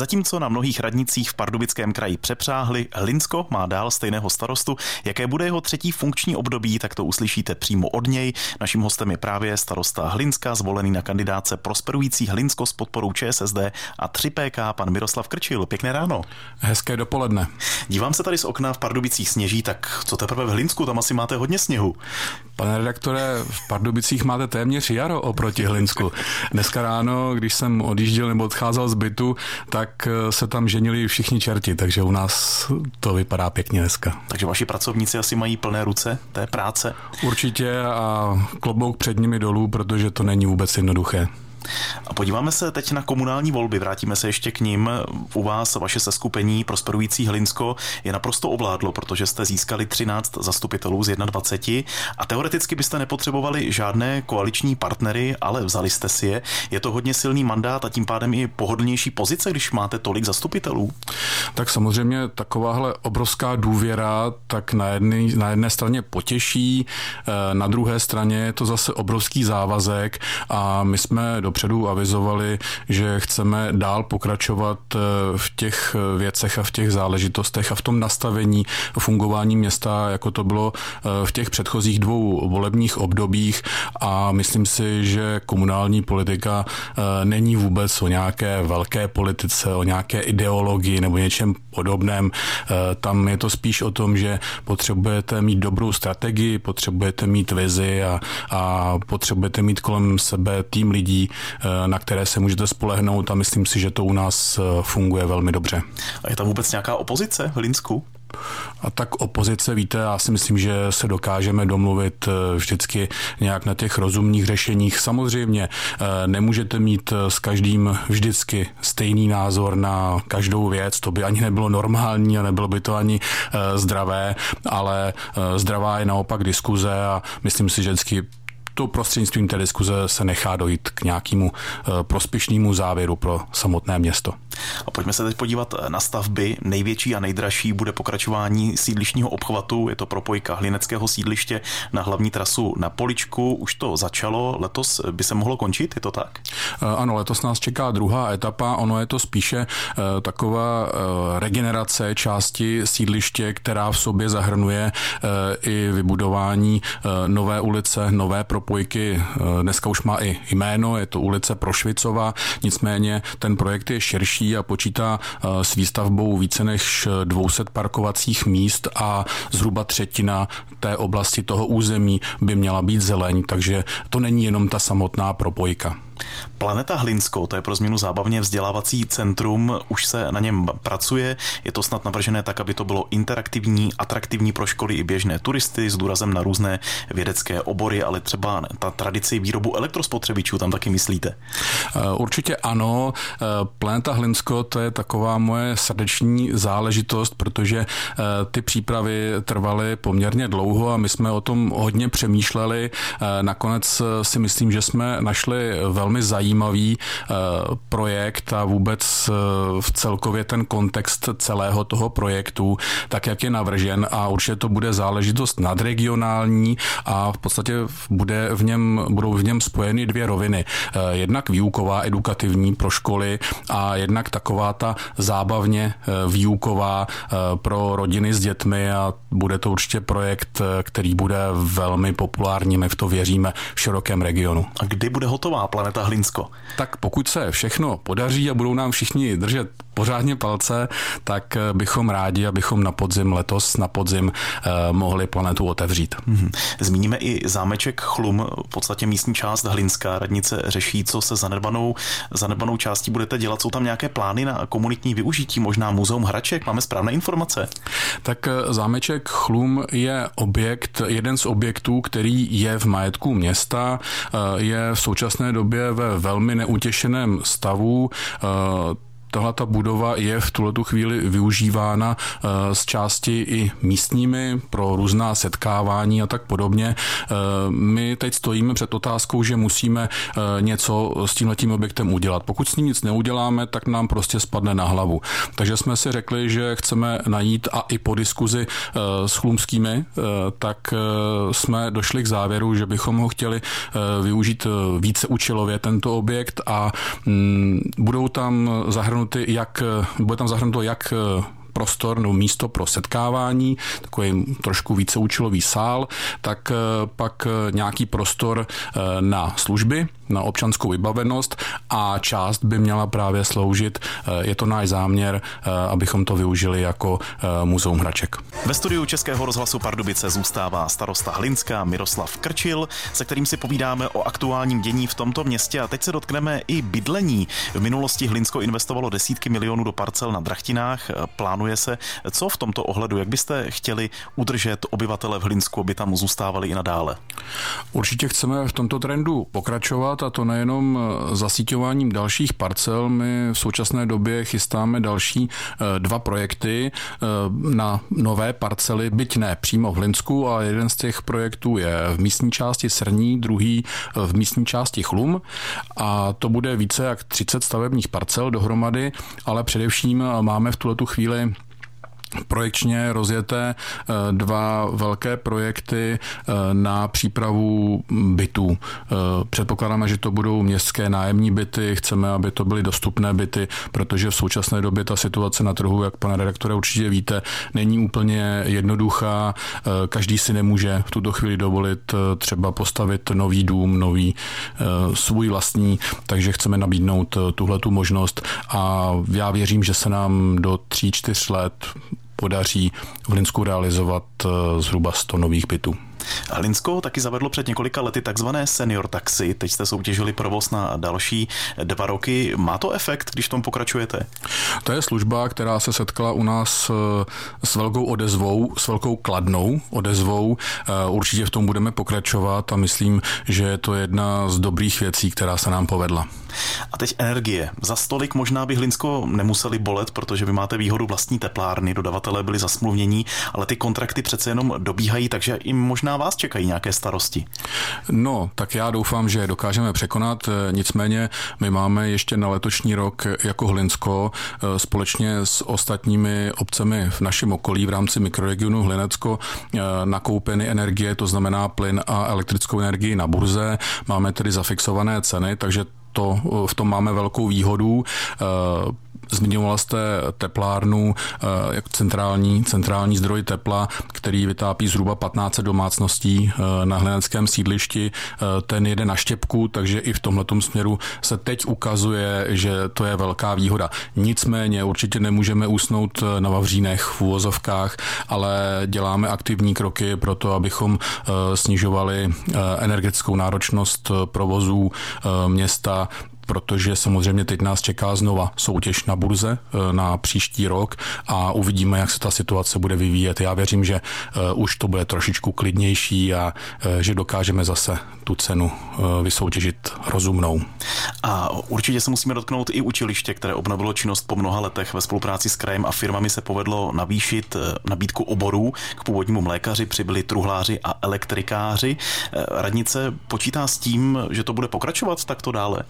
Zatímco na mnohých radnicích v Pardubickém kraji přepřáhli, Hlinsko má dál stejného starostu. Jaké bude jeho třetí funkční období, tak to uslyšíte přímo od něj. Naším hostem je právě starosta Hlinska, zvolený na kandidáce prosperující Hlinsko s podporou ČSSD a 3PK, pan Miroslav Krčil. Pěkné ráno. Hezké dopoledne. Dívám se tady z okna v Pardubicích sněží, tak co teprve v Hlinsku, tam asi máte hodně sněhu. Pane redaktore, v Pardubicích máte téměř jaro oproti Hlinsku. Dneska ráno, když jsem odjížděl nebo odcházel z bytu, tak eh, se tam ženili všichni čerti, takže u nás to vypadá pěkně dneska. Takže vaši pracovníci asi mají plné ruce té práce? Určitě a klobouk před nimi dolů, protože to není vůbec jednoduché. A podíváme se teď na komunální volby, vrátíme se ještě k ním. U vás vaše seskupení Prosperující Hlinsko je naprosto ovládlo, protože jste získali 13 zastupitelů z 21 a teoreticky byste nepotřebovali žádné koaliční partnery, ale vzali jste si je. Je to hodně silný mandát a tím pádem i pohodlnější pozice, když máte tolik zastupitelů? Tak samozřejmě takováhle obrovská důvěra tak na jedné, na jedné straně potěší, eh, na druhé straně je to zase obrovský závazek a my jsme dopředu avizovali, že chceme dál pokračovat eh, v těch eh, věcech a v těch záležitostech a v tom nastavení fungování města, jako to bylo eh, v těch předchozích dvou volebních obdobích a myslím si, že komunální politika není vůbec o nějaké velké politice, o nějaké ideologii nebo něčem podobném. Tam je to spíš o tom, že potřebujete mít dobrou strategii, potřebujete mít vizi a, a potřebujete mít kolem sebe tým lidí, na které se můžete spolehnout a myslím si, že to u nás eh, funguje velmi dobře. A je tam vůbec nějaká opozice v Linsku? A tak opozice, víte, já si myslím, že se dokážeme domluvit eh, vždycky nějak na těch rozumných řešeních. Samozřejmě nemůžete mít s každým vždycky stejný názor na každou věc, to by ani nebylo normální a nebylo by to ani zdravé, ale zdravá je naopak diskuze a myslím si, že vždycky to prostřednictvím té diskuze se nechá dojít k nějakému eh, prospěšnému závěru pro samotné město. A pojďme se teď podívat na stavby. Největší a nejdražší bude pokračování sídlišního obchvatu. Je to propojka Hlineckého sídliště na hlavní trasu na Poličku. Už to začalo, letos by se mohlo končit, je to tak? Eh, ano, letos nás čeká druhá etapa. Ono je to spíše eh, taková regenerace části sídliště, která v sobě zahrnuje i vybudování nové ulice, nové propojky spojky eh, dneska už má i jméno, je to ulice Prošvicova, nicméně ten projekt je širší a počítá eh, s výstavbou více než 200 parkovacích míst a zhruba třetina té oblasti toho území by měla být zeleň, takže to není jenom ta samotná propojka. Planeta Hlinsko, to je pro změnu zábavně vzdělávací centrum, už se na něm pracuje. Je to snad navržené tak, aby to bylo interaktivní, atraktivní pro školy i běžné turisty s důrazem na různé vědecké obory, ale třeba ta tradici výrobu elektrospotřebičů tam taky myslíte? Eh, určitě ano. Eh, Planeta Hlinsko to je taková moje srdeční záležitost, protože eh, ty přípravy trvaly poměrně dlouho a my jsme o tom hodně přemýšleli. Nakonec si myslím, že jsme našli velmi velmi zajímavý eh, projekt a vůbec eh, v celkově ten kontext celého toho projektu, tak jak je navržen a určitě to bude záležitost nadregionální a v podstatě bude v něm, budou v něm spojeny dvě roviny. Eh, jednak výuková, edukativní pro školy a jednak taková ta zábavně výuková pro rodiny s dětmi a bude to určitě projekt, který bude velmi populární, my v to věříme v širokém regionu. A kdy bude hotová planeta ta Hlinsko. Tak pokud se všechno podaří a budou nám všichni držet pořádně palce, tak eh, bychom rádi, abychom na podzim letos, na podzim eh, mohli planetu otevřít. Mm-hmm. Zmíníme i zámeček Chlum, v podstatě místní část Hlinská. Radnice řeší, co se zanedbanou, zanedbanou částí budete dělat. Jsou tam nějaké plány na komunitní využití, možná muzeum hraček? Máme správné informace? Tak eh, zámeček Chlum je objekt, jeden z objektů, který je v majetku města, je v současné době ve velmi neutěšeném stavu tahle ta budova je v tuhle chvíli využívána eh, z části i místními pro různá setkávání a tak podobně. Eh, my teď stojíme před otázkou, že musíme eh, něco s tímhletím objektem udělat. Pokud s ním nic neuděláme, tak nám prostě spadne na hlavu. Takže jsme si řekli, že chceme najít a i po diskuzi s chlumskými, tak jsme došli k závěru, že bychom ho chtěli využít více účelově tento objekt a mm, budou tam zahrnout zahrnuty jak, bude tam zahrnuto jak prostor nebo místo pro setkávání, takový trošku víceúčelový sál, tak pak nějaký prostor na služby, na občanskou vybavenost a část by měla právě sloužit, eh, je to náš záměr, eh, abychom to využili jako eh, muzeum hraček. Ve studiu Českého rozhlasu Pardubice zůstává starosta Hlinská Miroslav Krčil, se kterým si povídáme o aktuálním dění v tomto městě a teď se dotkneme i bydlení. V minulosti Hlinsko investovalo desítky milionů do parcel na Drachtinách. Plánuje se, co v tomto ohledu, jak byste chtěli udržet obyvatele v Hlinsku, aby tam zůstávali i nadále? Určitě chceme v tomto trendu pokračovat a to nejenom eh, zasíťováním dalších parcel. My v současné době chystáme další eh, dva projekty eh, na nové parcely, byť ne přímo v Hlinsku, ale jeden z těch projektů je v místní části Srní, druhý v místní části Chlum a to bude více jak 30 stavebních parcel dohromady, ale především máme v tuto chvíli projekčně rozjeté eh, dva velké projekty eh, na přípravu bytů. Eh, předpokládáme, že to budou městské nájemní byty, chceme, aby to byly dostupné byty, protože v současné době ta situace na trhu, jak pane redaktore určitě víte, není úplně jednoduchá. Každý si nemůže v tuto chvíli dovolit třeba postavit nový dům, nový svůj vlastní, takže chceme nabídnout tuhle tu možnost a já věřím, že se nám do tří, čtyř let podaří v Linsku realizovat eh, zhruba 100 nových bytů. Hlinsko taky zavedlo před několika lety takzvané senior taxi. Teď jste soutěžili provoz na další dva roky. Má to efekt, když v tom pokračujete? To je služba, která se setkala u nás eh, s velkou odezvou, s velkou kladnou odezvou. Eh, určitě v tom budeme pokračovat a myslím, že je to jedna z dobrých věcí, která se nám povedla. A teď energie. Za stolik možná by Hlinsko nemuseli bolet, protože vy máte výhodu vlastní teplárny, dodavatelé byli zasmluvnění, ale ty kontrakty přece jenom dobíhají, takže i možná vás čekají nějaké starosti. No, tak já doufám, že dokážeme překonat. Nicméně my máme ještě na letošní rok jako Hlinsko eh, společně s ostatními obcemi v našem okolí v rámci mikroregionu Hlinecko eh, nakoupeny energie, to znamená plyn a elektrickou energii na burze. Máme tedy zafixované ceny, takže to, v tom máme velkou výhodu. Eh, Zmiňovala jste teplárnu jako centrální, centrální zdroj tepla, který vytápí zhruba 15 domácností eh, na hleneckém sídlišti. Eh, ten jede na štěpku, takže i v tomhle směru se teď ukazuje, že to je velká výhoda. Nicméně určitě nemůžeme usnout na Vavřínech v úvozovkách, ale děláme aktivní kroky pro to, abychom snižovali energetickou náročnost provozů města protože samozřejmě teď nás čeká znova soutěž na burze eh, na příští rok a uvidíme, jak se ta situace bude vyvíjet. Já věřím, že eh, už to bude trošičku klidnější a eh, že dokážeme zase tu cenu vysoutěžit rozumnou. A určitě se musíme dotknout i učiliště, které obnovilo činnost po mnoha letech ve spolupráci s krajem a firmami se povedlo navýšit nabídku oborů. K původnímu mlékaři přibyli truhláři a elektrikáři. Radnice počítá s tím, že to bude pokračovat takto dále?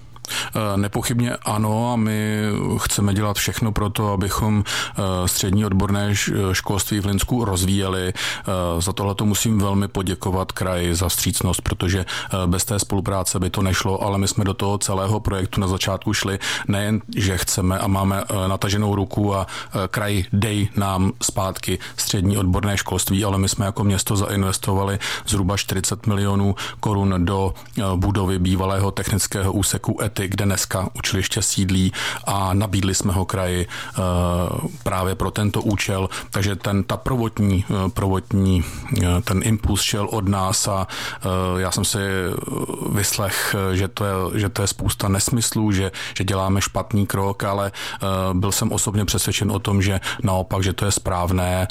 Eh, nepochybně ano a my chceme dělat všechno pro to, abychom eh, střední odborné školství v Linsku rozvíjeli. Eh, za tohle to musím velmi poděkovat kraji za vstřícnost, protože bez té spolupráce by to nešlo, ale my jsme do toho celého projektu na začátku šli nejen, že chceme a máme nataženou ruku a kraj dej nám zpátky střední odborné školství, ale my jsme jako město zainvestovali zhruba 40 milionů korun do budovy bývalého technického úseku ETI, kde dneska učiliště sídlí a nabídli jsme ho kraji eh, právě pro tento účel, takže ten, ta prvotní, eh, prvotní eh, ten impuls šel od nás a já jsem si vyslech, že to je, že to je spousta nesmyslů, že, že děláme špatný krok, ale byl jsem osobně přesvědčen o tom, že naopak, že to je správné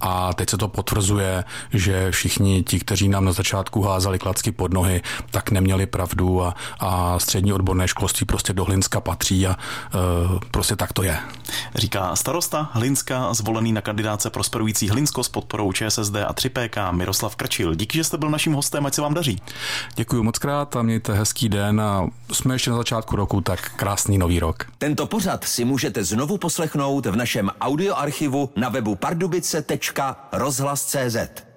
a teď se to potvrzuje, že všichni ti, kteří nám na začátku házali klacky pod nohy, tak neměli pravdu a, a střední odborné školství prostě do Hlinska patří a uh, prostě tak to je. Říká starosta Hlinska, zvolený na kandidáce prosperující Hlinsko s podporou ČSSD a 3PK Miroslav Krčil. Díky, že jste byl naším hostem, ať se vám daří. Děkuji moc krát a mějte hezký den a jsme ještě na začátku roku, tak krásný nový rok. Tento pořad si můžete znovu poslechnout v našem audioarchivu na webu pardubice.rozhlas.cz.